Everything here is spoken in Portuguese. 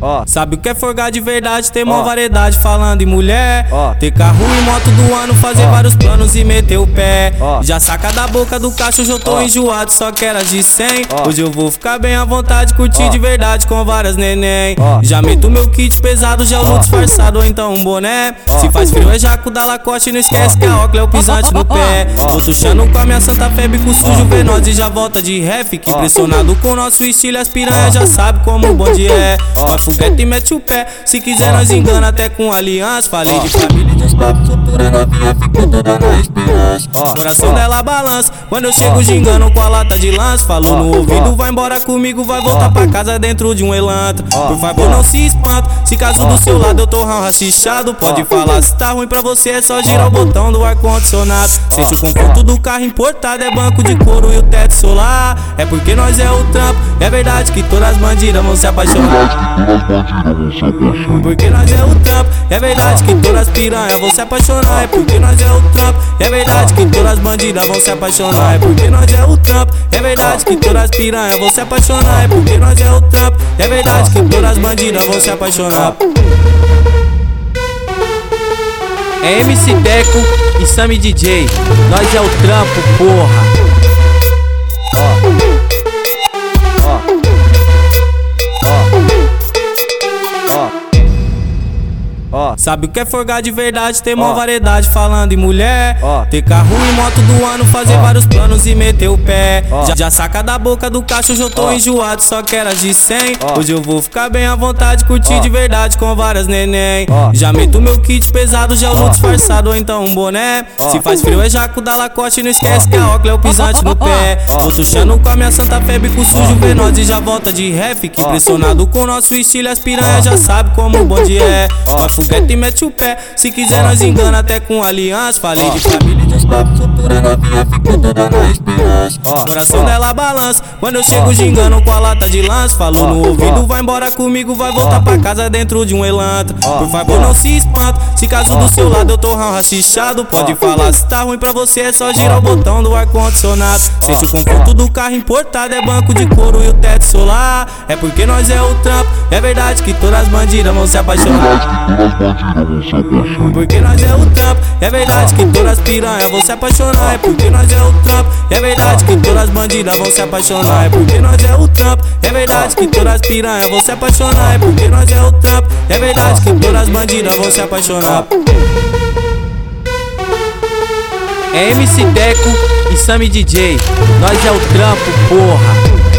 Ó. Sabe o que é forgar de verdade? Ter mó variedade falando em mulher. Ó. Ter carro e moto do ano, fazer Ó. vários planos e meter o pé. Ó. Já saca da boca do caixa, hoje eu tô enjoado, só quero as de 100. Ó. Hoje eu vou ficar bem à vontade, curtir de verdade com várias neném. Já meto meu kit pesado, já Ó. disfarçado ou então um boné. Se faz frio é jaco da Lacoste, não esquece que a óculos é o pisante no pé. Vou tuchando com a minha santa fé, bico sujo, venoz e já volta de ref. Que Ó. impressionado com o nosso estilo, as piranha Ó. já sabe como o bonde é. Vai foguete e mete o pé. Se quiser, nós engana até com aliança. Falei de família e dos papos, futura novinha ficou toda na esperança. Ó. Coração Ó. dela balança. Quando eu chego Ó. gingando com a lata de lança. Falou no ouvido, vai embora comigo, vai voltar pra casa dentro de um elantra. Por favor, não se espanta. Se caso do seu lado eu tô rachichado, pode falar se tá ruim pra você, é só girar o botão do ar-condicionado. Sente o conforto do carro importado, é banco de couro e o teto solar. É porque nós é o trampo, é verdade que todas as bandidas vão se apaixonar. Porque nós é o trampo, é verdade que todas as piranha vão se apaixonar. É porque nós é o trampo, é verdade que todas as bandidas vão se apaixonar. É porque nós é o trampo, é verdade que todas as piranha vão se apaixonar. É porque nós é o trampo, é verdade que todas as bandidas vão se apaixonar. É MC Deco e Sammy DJ, nós é o trampo, porra. Ó. Sabe o que é forgar de verdade? Ter mó variedade falando em mulher. Ó. Ter carro e moto do ano, fazer Ó. vários planos e meter o pé. Já, já saca da boca do caixa, hoje eu tô enjoado, só quero as de 100. Ó. Hoje eu vou ficar bem à vontade, curtir de verdade com várias neném. Já meto meu kit pesado, já uso Ó. disfarçado ou então um boné. Se faz frio é jaco da Lacoste, não esquece que a óculos é o pisante no pé. Vou tuchando com a minha santa fé, bico sujo, venoz e já volta de ref. Que Ó. impressionado com o nosso estilo, as piranha Ó. já sabe como o bonde é. Vai foguete mete o pé. Se quiser, nós engana até com aliança. Falei de família e dos papos, futura novinha ficou toda na esperança. Coração dela balança. Quando eu chego gingando com a lata de lança. Falou no ouvido, vai embora comigo, vai voltar pra casa dentro de um elantra. Por favor, não se espanta. Se caso do seu lado eu tô rachichado, pode falar se tá ruim pra você, é só girar o botão do ar-condicionado. Sente o conforto do carro importado, é banco de couro e o teto solar. É porque nós é o trampo, é verdade que todas as bandidas vão se apaixonar. Porque nós é o trampo, é verdade que todas as piranha vão se apaixonar. É porque nós é o trampo, é verdade que todas as bandidas vão se apaixonar. É porque nós é o trampo, é verdade que todas as piranha vão se apaixonar. É porque nós é o trampo, é verdade que todas as bandidas vão se apaixonar. É MC Deco e Sammy DJ, nós é o trampo, porra.